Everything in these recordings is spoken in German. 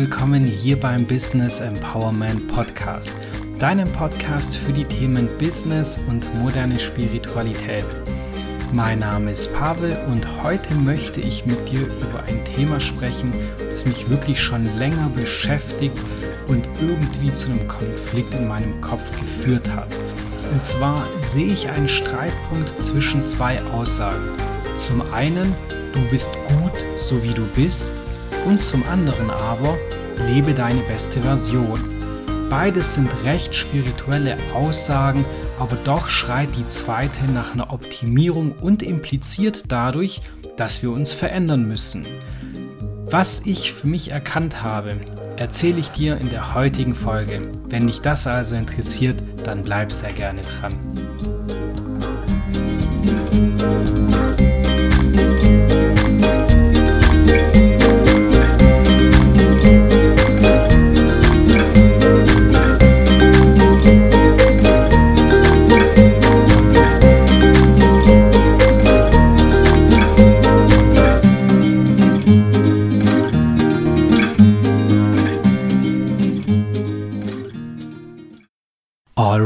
willkommen hier beim Business Empowerment Podcast, deinem Podcast für die Themen Business und moderne Spiritualität. Mein Name ist Pavel und heute möchte ich mit dir über ein Thema sprechen, das mich wirklich schon länger beschäftigt und irgendwie zu einem Konflikt in meinem Kopf geführt hat. Und zwar sehe ich einen Streitpunkt zwischen zwei Aussagen. Zum einen, du bist gut, so wie du bist, und zum anderen aber, lebe deine beste Version. Beides sind recht spirituelle Aussagen, aber doch schreit die zweite nach einer Optimierung und impliziert dadurch, dass wir uns verändern müssen. Was ich für mich erkannt habe, erzähle ich dir in der heutigen Folge. Wenn dich das also interessiert, dann bleib sehr gerne dran.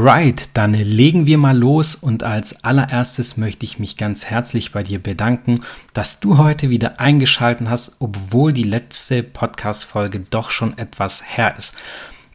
Alright, dann legen wir mal los und als allererstes möchte ich mich ganz herzlich bei dir bedanken, dass du heute wieder eingeschaltet hast, obwohl die letzte Podcast-Folge doch schon etwas her ist.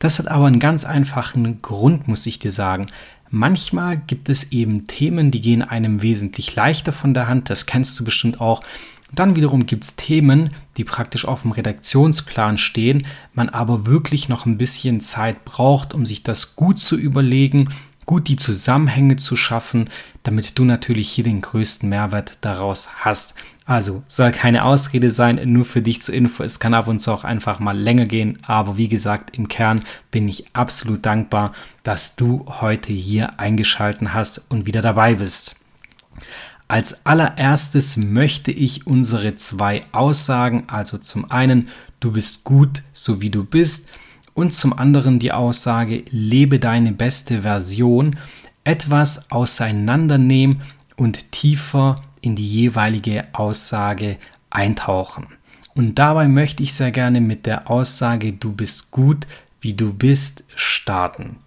Das hat aber einen ganz einfachen Grund, muss ich dir sagen. Manchmal gibt es eben Themen, die gehen einem wesentlich leichter von der Hand, das kennst du bestimmt auch. Dann wiederum gibt es Themen, die praktisch auf dem Redaktionsplan stehen, man aber wirklich noch ein bisschen Zeit braucht, um sich das gut zu überlegen, gut die Zusammenhänge zu schaffen, damit du natürlich hier den größten Mehrwert daraus hast. Also soll keine Ausrede sein, nur für dich zur Info. Es kann ab und zu auch einfach mal länger gehen, aber wie gesagt, im Kern bin ich absolut dankbar, dass du heute hier eingeschalten hast und wieder dabei bist. Als allererstes möchte ich unsere zwei Aussagen, also zum einen, du bist gut, so wie du bist, und zum anderen die Aussage, lebe deine beste Version, etwas auseinandernehmen und tiefer in die jeweilige Aussage eintauchen. Und dabei möchte ich sehr gerne mit der Aussage, du bist gut, wie du bist, starten.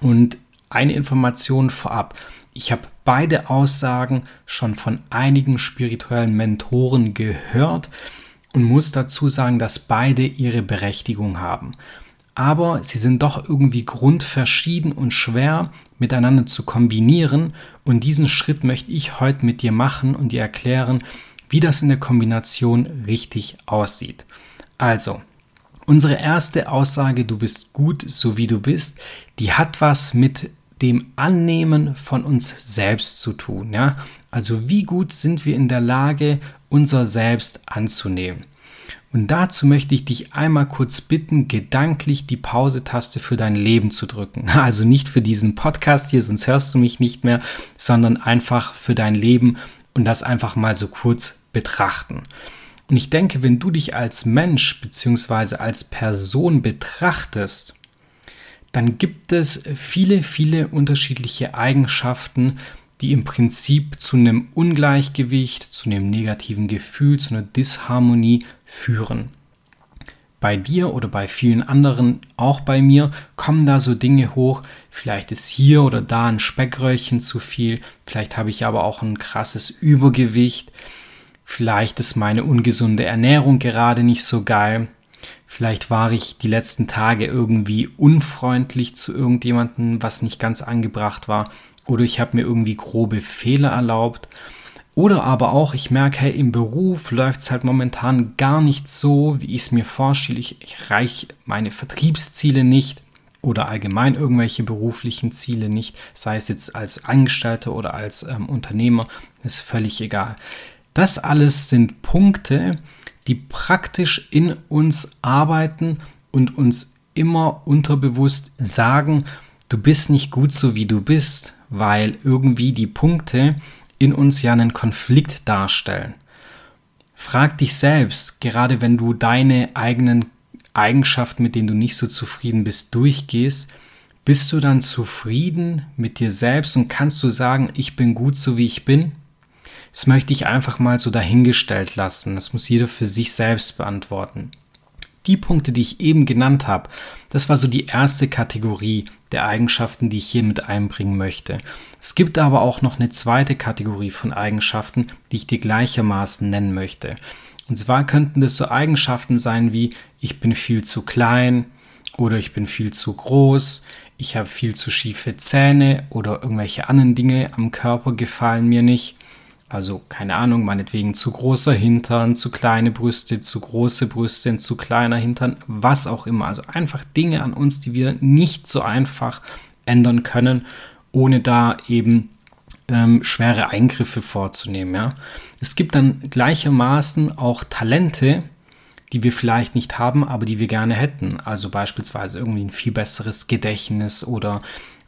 Und eine Information vorab. Ich habe beide Aussagen schon von einigen spirituellen Mentoren gehört und muss dazu sagen, dass beide ihre Berechtigung haben. Aber sie sind doch irgendwie grundverschieden und schwer miteinander zu kombinieren und diesen Schritt möchte ich heute mit dir machen und dir erklären, wie das in der Kombination richtig aussieht. Also, unsere erste Aussage, du bist gut, so wie du bist, die hat was mit dem Annehmen von uns selbst zu tun. Ja? Also wie gut sind wir in der Lage, unser Selbst anzunehmen. Und dazu möchte ich dich einmal kurz bitten, gedanklich die Pause-Taste für dein Leben zu drücken. Also nicht für diesen Podcast hier, sonst hörst du mich nicht mehr, sondern einfach für dein Leben und das einfach mal so kurz betrachten. Und ich denke, wenn du dich als Mensch bzw. als Person betrachtest, dann gibt es viele, viele unterschiedliche Eigenschaften, die im Prinzip zu einem Ungleichgewicht, zu einem negativen Gefühl, zu einer Disharmonie führen. Bei dir oder bei vielen anderen, auch bei mir, kommen da so Dinge hoch. Vielleicht ist hier oder da ein Speckröllchen zu viel. Vielleicht habe ich aber auch ein krasses Übergewicht. Vielleicht ist meine ungesunde Ernährung gerade nicht so geil. Vielleicht war ich die letzten Tage irgendwie unfreundlich zu irgendjemandem, was nicht ganz angebracht war. Oder ich habe mir irgendwie grobe Fehler erlaubt. Oder aber auch, ich merke, hey, im Beruf läuft es halt momentan gar nicht so, wie ich es mir vorstelle. Ich, ich reiche meine Vertriebsziele nicht oder allgemein irgendwelche beruflichen Ziele nicht, sei es jetzt als Angestellter oder als ähm, Unternehmer, ist völlig egal. Das alles sind Punkte, die praktisch in uns arbeiten und uns immer unterbewusst sagen, du bist nicht gut so wie du bist, weil irgendwie die Punkte in uns ja einen Konflikt darstellen. Frag dich selbst, gerade wenn du deine eigenen Eigenschaften, mit denen du nicht so zufrieden bist, durchgehst, bist du dann zufrieden mit dir selbst und kannst du sagen, ich bin gut so wie ich bin? Das möchte ich einfach mal so dahingestellt lassen. Das muss jeder für sich selbst beantworten. die Punkte, die ich eben genannt habe, das war so die erste Kategorie der Eigenschaften, die ich hier mit einbringen möchte. Es gibt aber auch noch eine zweite Kategorie von Eigenschaften, die ich dir gleichermaßen nennen möchte. Und zwar könnten das so Eigenschaften sein wie ich bin viel zu klein oder ich bin viel zu groß, ich habe viel zu schiefe Zähne oder irgendwelche anderen Dinge am Körper gefallen mir nicht. Also keine Ahnung, meinetwegen zu großer Hintern, zu kleine Brüste, zu große Brüste, zu kleiner Hintern, was auch immer. Also einfach Dinge an uns, die wir nicht so einfach ändern können, ohne da eben ähm, schwere Eingriffe vorzunehmen. Ja? Es gibt dann gleichermaßen auch Talente, die wir vielleicht nicht haben, aber die wir gerne hätten. Also beispielsweise irgendwie ein viel besseres Gedächtnis oder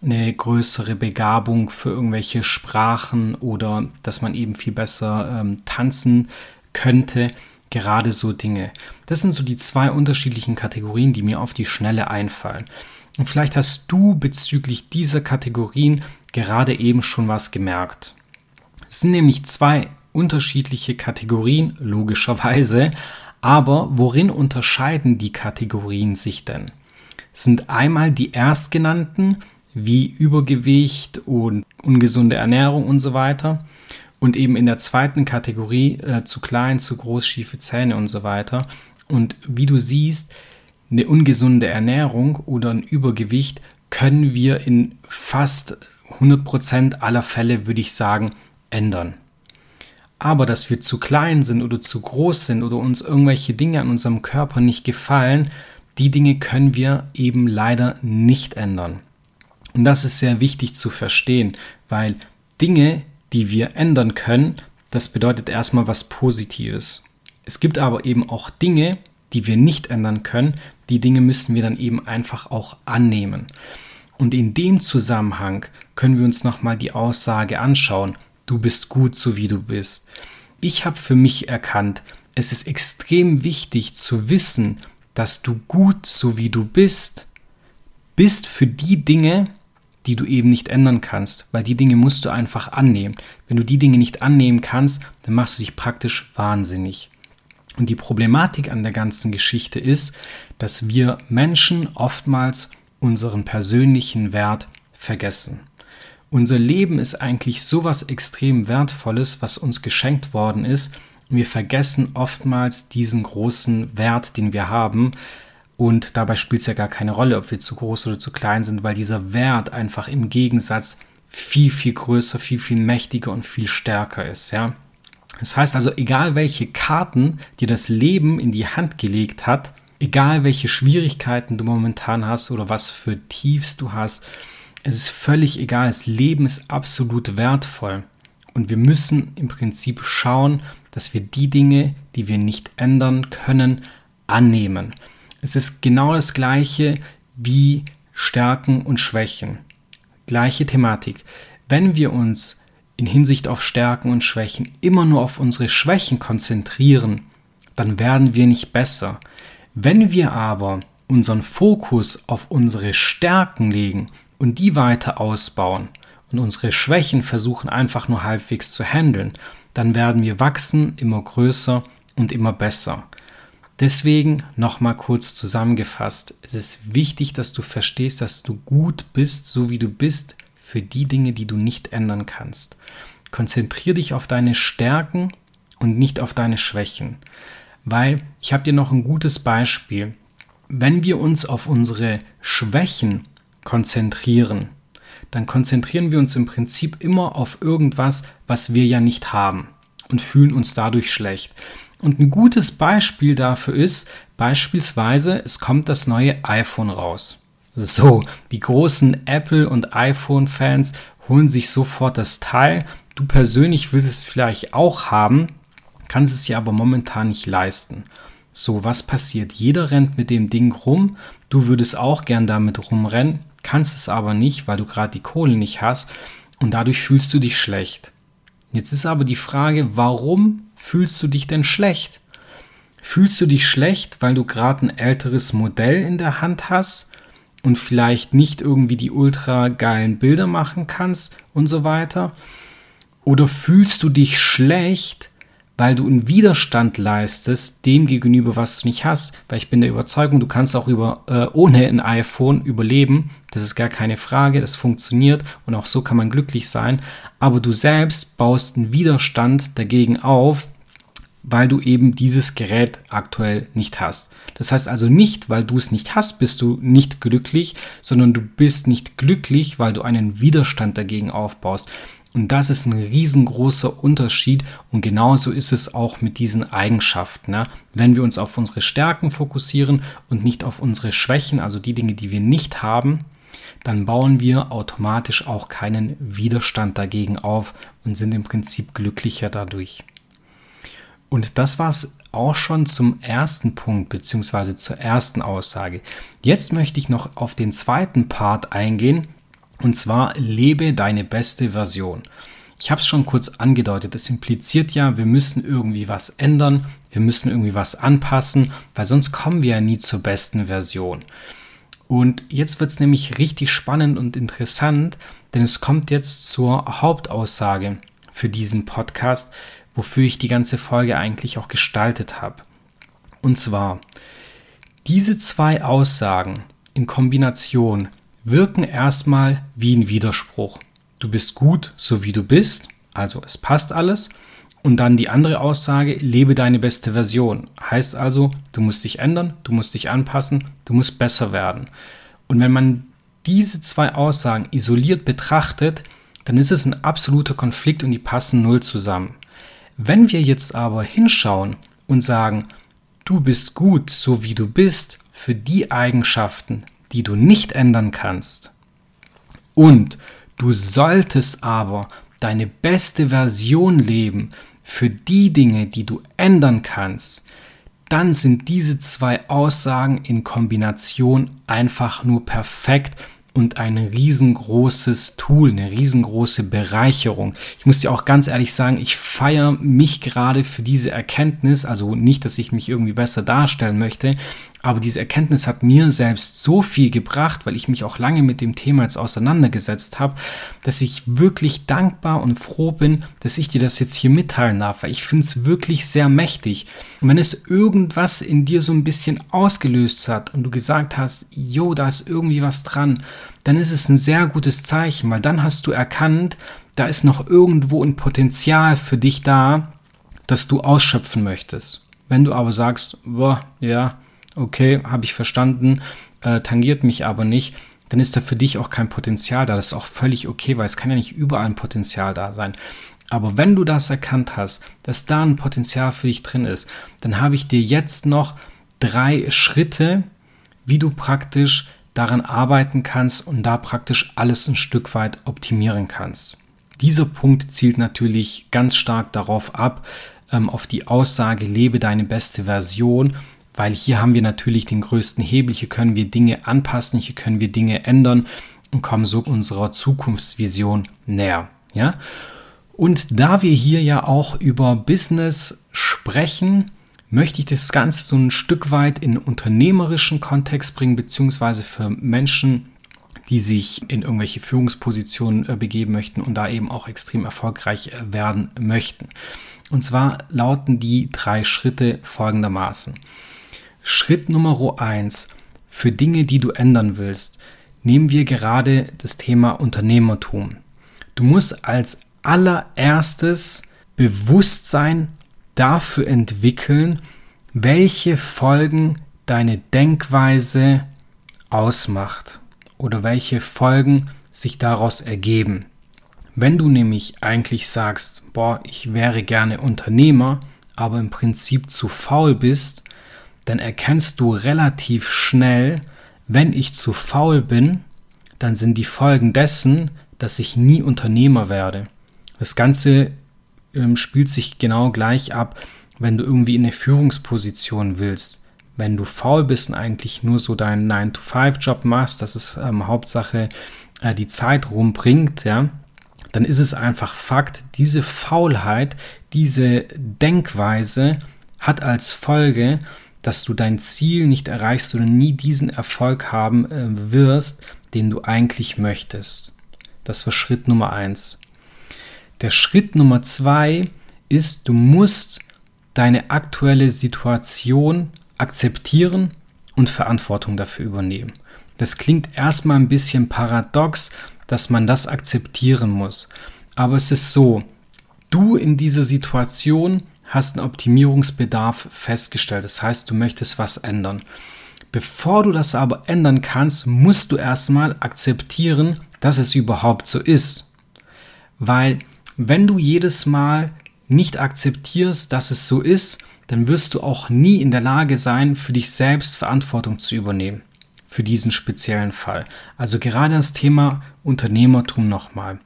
eine größere Begabung für irgendwelche Sprachen oder dass man eben viel besser ähm, tanzen könnte. Gerade so Dinge. Das sind so die zwei unterschiedlichen Kategorien, die mir auf die Schnelle einfallen. Und vielleicht hast du bezüglich dieser Kategorien gerade eben schon was gemerkt. Es sind nämlich zwei unterschiedliche Kategorien, logischerweise, aber worin unterscheiden die Kategorien sich denn? Sind einmal die erstgenannten, wie Übergewicht und ungesunde Ernährung und so weiter. Und eben in der zweiten Kategorie äh, zu klein, zu groß, schiefe Zähne und so weiter. Und wie du siehst, eine ungesunde Ernährung oder ein Übergewicht können wir in fast 100% aller Fälle, würde ich sagen, ändern. Aber dass wir zu klein sind oder zu groß sind oder uns irgendwelche Dinge an unserem Körper nicht gefallen, die Dinge können wir eben leider nicht ändern. Und das ist sehr wichtig zu verstehen, weil Dinge, die wir ändern können, das bedeutet erstmal was Positives. Es gibt aber eben auch Dinge, die wir nicht ändern können. Die Dinge müssen wir dann eben einfach auch annehmen. Und in dem Zusammenhang können wir uns nochmal die Aussage anschauen, du bist gut so wie du bist. Ich habe für mich erkannt, es ist extrem wichtig zu wissen, dass du gut so wie du bist, bist für die Dinge, die du eben nicht ändern kannst, weil die Dinge musst du einfach annehmen. Wenn du die Dinge nicht annehmen kannst, dann machst du dich praktisch wahnsinnig. Und die Problematik an der ganzen Geschichte ist, dass wir Menschen oftmals unseren persönlichen Wert vergessen. Unser Leben ist eigentlich so was extrem Wertvolles, was uns geschenkt worden ist. Wir vergessen oftmals diesen großen Wert, den wir haben. Und dabei spielt es ja gar keine Rolle, ob wir zu groß oder zu klein sind, weil dieser Wert einfach im Gegensatz viel, viel größer, viel, viel mächtiger und viel stärker ist. Ja? Das heißt also, egal welche Karten dir das Leben in die Hand gelegt hat, egal welche Schwierigkeiten du momentan hast oder was für Tiefs du hast, es ist völlig egal. Das Leben ist absolut wertvoll. Und wir müssen im Prinzip schauen, dass wir die Dinge, die wir nicht ändern können, annehmen. Es ist genau das gleiche wie Stärken und Schwächen. Gleiche Thematik. Wenn wir uns in Hinsicht auf Stärken und Schwächen immer nur auf unsere Schwächen konzentrieren, dann werden wir nicht besser. Wenn wir aber unseren Fokus auf unsere Stärken legen und die weiter ausbauen und unsere Schwächen versuchen einfach nur halbwegs zu handeln, dann werden wir wachsen, immer größer und immer besser. Deswegen nochmal kurz zusammengefasst. Es ist wichtig, dass du verstehst, dass du gut bist, so wie du bist, für die Dinge, die du nicht ändern kannst. Konzentriere dich auf deine Stärken und nicht auf deine Schwächen. Weil ich habe dir noch ein gutes Beispiel. Wenn wir uns auf unsere Schwächen konzentrieren, dann konzentrieren wir uns im Prinzip immer auf irgendwas, was wir ja nicht haben und fühlen uns dadurch schlecht. Und ein gutes Beispiel dafür ist beispielsweise, es kommt das neue iPhone raus. So, die großen Apple- und iPhone-Fans holen sich sofort das Teil. Du persönlich willst es vielleicht auch haben, kannst es dir aber momentan nicht leisten. So, was passiert? Jeder rennt mit dem Ding rum. Du würdest auch gern damit rumrennen, kannst es aber nicht, weil du gerade die Kohle nicht hast und dadurch fühlst du dich schlecht. Jetzt ist aber die Frage, warum fühlst du dich denn schlecht? Fühlst du dich schlecht, weil du gerade ein älteres Modell in der Hand hast? und vielleicht nicht irgendwie die ultra geilen Bilder machen kannst und so weiter? Oder fühlst du dich schlecht, weil du einen Widerstand leistest dem gegenüber, was du nicht hast. Weil ich bin der Überzeugung, du kannst auch über, äh, ohne ein iPhone überleben. Das ist gar keine Frage, das funktioniert und auch so kann man glücklich sein. Aber du selbst baust einen Widerstand dagegen auf, weil du eben dieses Gerät aktuell nicht hast. Das heißt also nicht, weil du es nicht hast, bist du nicht glücklich, sondern du bist nicht glücklich, weil du einen Widerstand dagegen aufbaust. Und das ist ein riesengroßer Unterschied und genauso ist es auch mit diesen Eigenschaften. Ne? Wenn wir uns auf unsere Stärken fokussieren und nicht auf unsere Schwächen, also die Dinge, die wir nicht haben, dann bauen wir automatisch auch keinen Widerstand dagegen auf und sind im Prinzip glücklicher dadurch. Und das war es auch schon zum ersten Punkt beziehungsweise zur ersten Aussage. Jetzt möchte ich noch auf den zweiten Part eingehen, und zwar lebe deine beste Version. Ich habe es schon kurz angedeutet, es impliziert ja, wir müssen irgendwie was ändern, wir müssen irgendwie was anpassen, weil sonst kommen wir ja nie zur besten Version. Und jetzt wird es nämlich richtig spannend und interessant, denn es kommt jetzt zur Hauptaussage für diesen Podcast, wofür ich die ganze Folge eigentlich auch gestaltet habe. Und zwar, diese zwei Aussagen in Kombination wirken erstmal wie ein Widerspruch. Du bist gut, so wie du bist, also es passt alles. Und dann die andere Aussage, lebe deine beste Version. Heißt also, du musst dich ändern, du musst dich anpassen, du musst besser werden. Und wenn man diese zwei Aussagen isoliert betrachtet, dann ist es ein absoluter Konflikt und die passen null zusammen. Wenn wir jetzt aber hinschauen und sagen, du bist gut, so wie du bist, für die Eigenschaften, die du nicht ändern kannst. Und du solltest aber deine beste Version leben für die Dinge, die du ändern kannst, dann sind diese zwei Aussagen in Kombination einfach nur perfekt und ein riesengroßes Tool, eine riesengroße Bereicherung. Ich muss dir auch ganz ehrlich sagen, ich feiere mich gerade für diese Erkenntnis, also nicht, dass ich mich irgendwie besser darstellen möchte, aber diese Erkenntnis hat mir selbst so viel gebracht, weil ich mich auch lange mit dem Thema jetzt auseinandergesetzt habe, dass ich wirklich dankbar und froh bin, dass ich dir das jetzt hier mitteilen darf, weil ich finde es wirklich sehr mächtig. Und wenn es irgendwas in dir so ein bisschen ausgelöst hat und du gesagt hast, jo, da ist irgendwie was dran, dann ist es ein sehr gutes Zeichen, weil dann hast du erkannt, da ist noch irgendwo ein Potenzial für dich da, das du ausschöpfen möchtest. Wenn du aber sagst, boah, ja, okay, habe ich verstanden, äh, tangiert mich aber nicht, dann ist da für dich auch kein Potenzial da. Das ist auch völlig okay, weil es kann ja nicht überall ein Potenzial da sein. Aber wenn du das erkannt hast, dass da ein Potenzial für dich drin ist, dann habe ich dir jetzt noch drei Schritte, wie du praktisch daran arbeiten kannst und da praktisch alles ein Stück weit optimieren kannst. Dieser Punkt zielt natürlich ganz stark darauf ab, ähm, auf die Aussage, lebe deine beste Version weil hier haben wir natürlich den größten Hebel, hier können wir Dinge anpassen, hier können wir Dinge ändern und kommen so unserer Zukunftsvision näher. Ja? Und da wir hier ja auch über Business sprechen, möchte ich das Ganze so ein Stück weit in unternehmerischen Kontext bringen, beziehungsweise für Menschen, die sich in irgendwelche Führungspositionen äh, begeben möchten und da eben auch extrem erfolgreich äh, werden möchten. Und zwar lauten die drei Schritte folgendermaßen. Schritt Nummer eins für Dinge, die du ändern willst, nehmen wir gerade das Thema Unternehmertum. Du musst als allererstes Bewusstsein dafür entwickeln, welche Folgen deine Denkweise ausmacht oder welche Folgen sich daraus ergeben. Wenn du nämlich eigentlich sagst, boah, ich wäre gerne Unternehmer, aber im Prinzip zu faul bist, dann erkennst du relativ schnell, wenn ich zu faul bin, dann sind die Folgen dessen, dass ich nie Unternehmer werde. Das Ganze ähm, spielt sich genau gleich ab, wenn du irgendwie in eine Führungsposition willst. Wenn du faul bist und eigentlich nur so deinen 9-to-5-Job machst, dass es ähm, Hauptsache äh, die Zeit rumbringt, ja, dann ist es einfach Fakt, diese Faulheit, diese Denkweise hat als Folge, dass du dein Ziel nicht erreichst oder nie diesen Erfolg haben äh, wirst, den du eigentlich möchtest. Das war Schritt Nummer eins. Der Schritt Nummer zwei ist, du musst deine aktuelle Situation akzeptieren und Verantwortung dafür übernehmen. Das klingt erstmal ein bisschen paradox, dass man das akzeptieren muss. Aber es ist so, du in dieser Situation hast einen Optimierungsbedarf festgestellt. Das heißt, du möchtest was ändern. Bevor du das aber ändern kannst, musst du erstmal akzeptieren, dass es überhaupt so ist. Weil wenn du jedes Mal nicht akzeptierst, dass es so ist, dann wirst du auch nie in der Lage sein, für dich selbst Verantwortung zu übernehmen. Für diesen speziellen Fall. Also gerade das Thema Unternehmertum nochmal.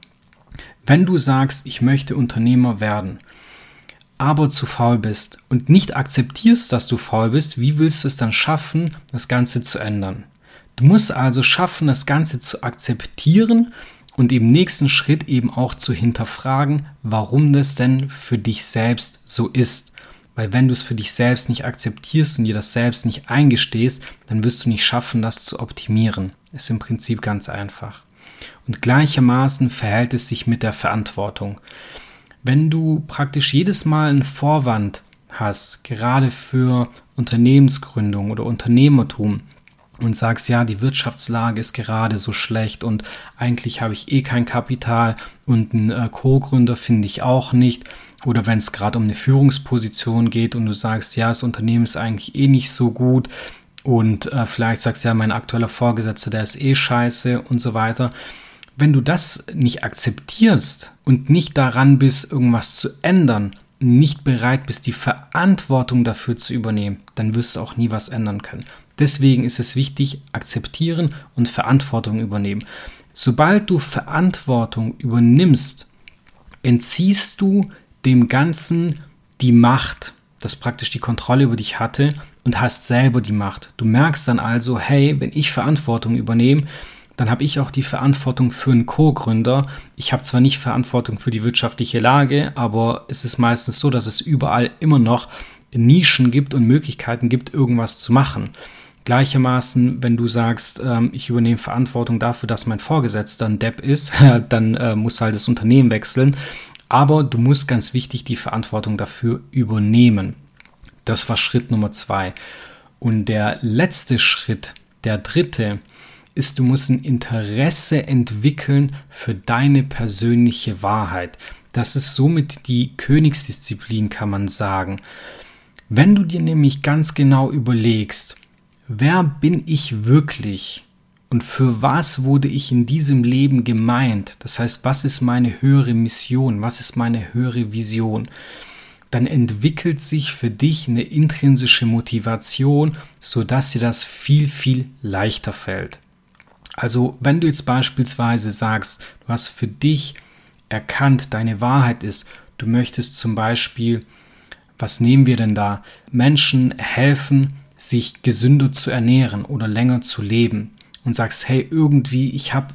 Wenn du sagst, ich möchte Unternehmer werden, aber zu faul bist und nicht akzeptierst, dass du faul bist, wie willst du es dann schaffen, das Ganze zu ändern? Du musst also schaffen, das Ganze zu akzeptieren und im nächsten Schritt eben auch zu hinterfragen, warum das denn für dich selbst so ist. Weil wenn du es für dich selbst nicht akzeptierst und dir das selbst nicht eingestehst, dann wirst du nicht schaffen, das zu optimieren. Ist im Prinzip ganz einfach. Und gleichermaßen verhält es sich mit der Verantwortung. Wenn du praktisch jedes Mal einen Vorwand hast, gerade für Unternehmensgründung oder Unternehmertum, und sagst, ja, die Wirtschaftslage ist gerade so schlecht und eigentlich habe ich eh kein Kapital und einen äh, Co-Gründer finde ich auch nicht. Oder wenn es gerade um eine Führungsposition geht und du sagst, ja, das Unternehmen ist eigentlich eh nicht so gut und äh, vielleicht sagst ja, mein aktueller Vorgesetzter, der ist eh scheiße und so weiter. Wenn du das nicht akzeptierst und nicht daran bist, irgendwas zu ändern, nicht bereit bist, die Verantwortung dafür zu übernehmen, dann wirst du auch nie was ändern können. Deswegen ist es wichtig, akzeptieren und Verantwortung übernehmen. Sobald du Verantwortung übernimmst, entziehst du dem Ganzen die Macht, das praktisch die Kontrolle über dich hatte und hast selber die Macht. Du merkst dann also, hey, wenn ich Verantwortung übernehme, dann habe ich auch die Verantwortung für einen Co-Gründer. Ich habe zwar nicht Verantwortung für die wirtschaftliche Lage, aber es ist meistens so, dass es überall immer noch Nischen gibt und Möglichkeiten gibt, irgendwas zu machen. Gleichermaßen, wenn du sagst, ähm, ich übernehme Verantwortung dafür, dass mein Vorgesetzter ein Depp ist, dann äh, muss halt das Unternehmen wechseln. Aber du musst ganz wichtig die Verantwortung dafür übernehmen. Das war Schritt Nummer zwei. Und der letzte Schritt, der dritte, ist, du musst ein Interesse entwickeln für deine persönliche Wahrheit. Das ist somit die Königsdisziplin, kann man sagen. Wenn du dir nämlich ganz genau überlegst, Wer bin ich wirklich? Und für was wurde ich in diesem Leben gemeint? Das heißt, was ist meine höhere Mission? Was ist meine höhere Vision? Dann entwickelt sich für dich eine intrinsische Motivation, sodass dir das viel, viel leichter fällt. Also, wenn du jetzt beispielsweise sagst, du hast für dich erkannt, deine Wahrheit ist, du möchtest zum Beispiel, was nehmen wir denn da? Menschen helfen, sich gesünder zu ernähren oder länger zu leben und sagst, hey, irgendwie, ich habe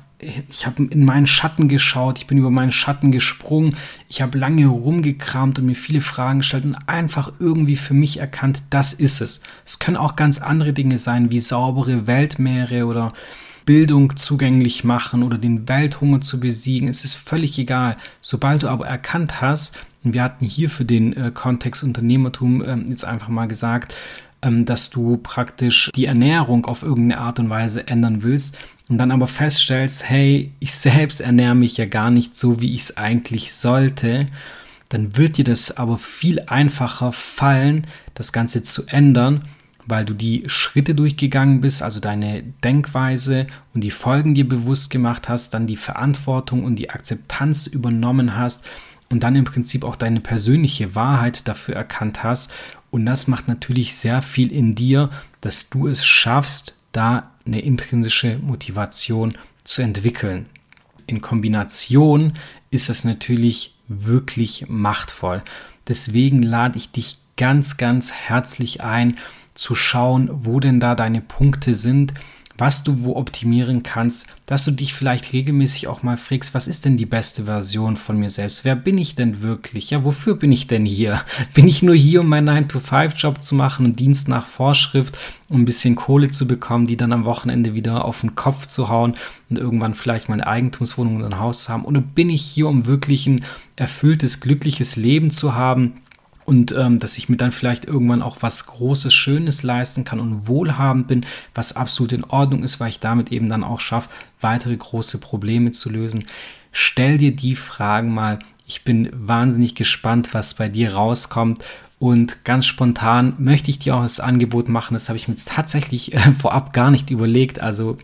ich habe in meinen Schatten geschaut, ich bin über meinen Schatten gesprungen, ich habe lange rumgekramt und mir viele Fragen gestellt und einfach irgendwie für mich erkannt, das ist es. Es können auch ganz andere Dinge sein, wie saubere Weltmeere oder Bildung zugänglich machen oder den Welthunger zu besiegen. Es ist völlig egal. Sobald du aber erkannt hast, und wir hatten hier für den äh, Kontext Unternehmertum äh, jetzt einfach mal gesagt, ähm, dass du praktisch die Ernährung auf irgendeine Art und Weise ändern willst und dann aber feststellst, hey, ich selbst ernähre mich ja gar nicht so, wie ich es eigentlich sollte, dann wird dir das aber viel einfacher fallen, das Ganze zu ändern, weil du die Schritte durchgegangen bist, also deine Denkweise und die Folgen dir bewusst gemacht hast, dann die Verantwortung und die Akzeptanz übernommen hast und dann im Prinzip auch deine persönliche Wahrheit dafür erkannt hast und das macht natürlich sehr viel in dir, dass du es schaffst, da eine intrinsische Motivation zu entwickeln. In Kombination ist das natürlich wirklich machtvoll. Deswegen lade ich dich ganz, ganz herzlich ein, zu schauen, wo denn da deine Punkte sind, was du wo optimieren kannst, dass du dich vielleicht regelmäßig auch mal fragst, was ist denn die beste Version von mir selbst? Wer bin ich denn wirklich? Ja, wofür bin ich denn hier? Bin ich nur hier, um meinen 9-to-5-Job zu machen und Dienst nach Vorschrift, um ein bisschen Kohle zu bekommen, die dann am Wochenende wieder auf den Kopf zu hauen und irgendwann vielleicht meine Eigentumswohnung und ein Haus zu haben? Oder bin ich hier, um wirklich ein erfülltes, glückliches Leben zu haben? Und ähm, dass ich mir dann vielleicht irgendwann auch was Großes, Schönes leisten kann und wohlhabend bin, was absolut in Ordnung ist, weil ich damit eben dann auch schaffe, weitere große Probleme zu lösen. Stell dir die Fragen mal. Ich bin wahnsinnig gespannt, was bei dir rauskommt. Und ganz spontan möchte ich dir auch das Angebot machen. Das habe ich mir jetzt tatsächlich äh, vorab gar nicht überlegt. Also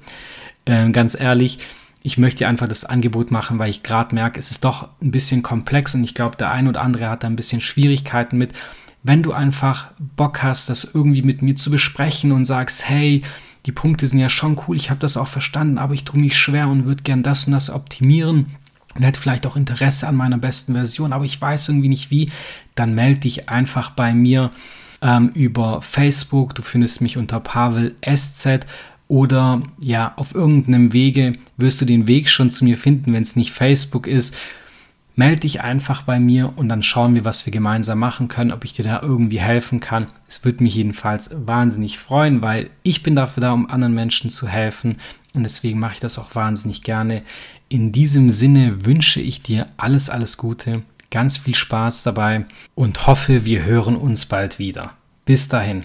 äh, ganz ehrlich, ich möchte einfach das Angebot machen, weil ich gerade merke, es ist doch ein bisschen komplex und ich glaube, der ein oder andere hat da ein bisschen Schwierigkeiten mit. Wenn du einfach Bock hast, das irgendwie mit mir zu besprechen und sagst, hey, die Punkte sind ja schon cool, ich habe das auch verstanden, aber ich tue mich schwer und würde gern das und das optimieren und hätte vielleicht auch Interesse an meiner besten Version, aber ich weiß irgendwie nicht wie, dann melde dich einfach bei mir ähm, über Facebook. Du findest mich unter Pavel SZ oder ja, auf irgendeinem Wege wirst du den Weg schon zu mir finden, wenn es nicht Facebook ist. Meld dich einfach bei mir und dann schauen wir, was wir gemeinsam machen können, ob ich dir da irgendwie helfen kann. Es würde mich jedenfalls wahnsinnig freuen, weil ich bin dafür da, um anderen Menschen zu helfen und deswegen mache ich das auch wahnsinnig gerne. In diesem Sinne wünsche ich dir alles, alles Gute, ganz viel Spaß dabei und hoffe, wir hören uns bald wieder. Bis dahin.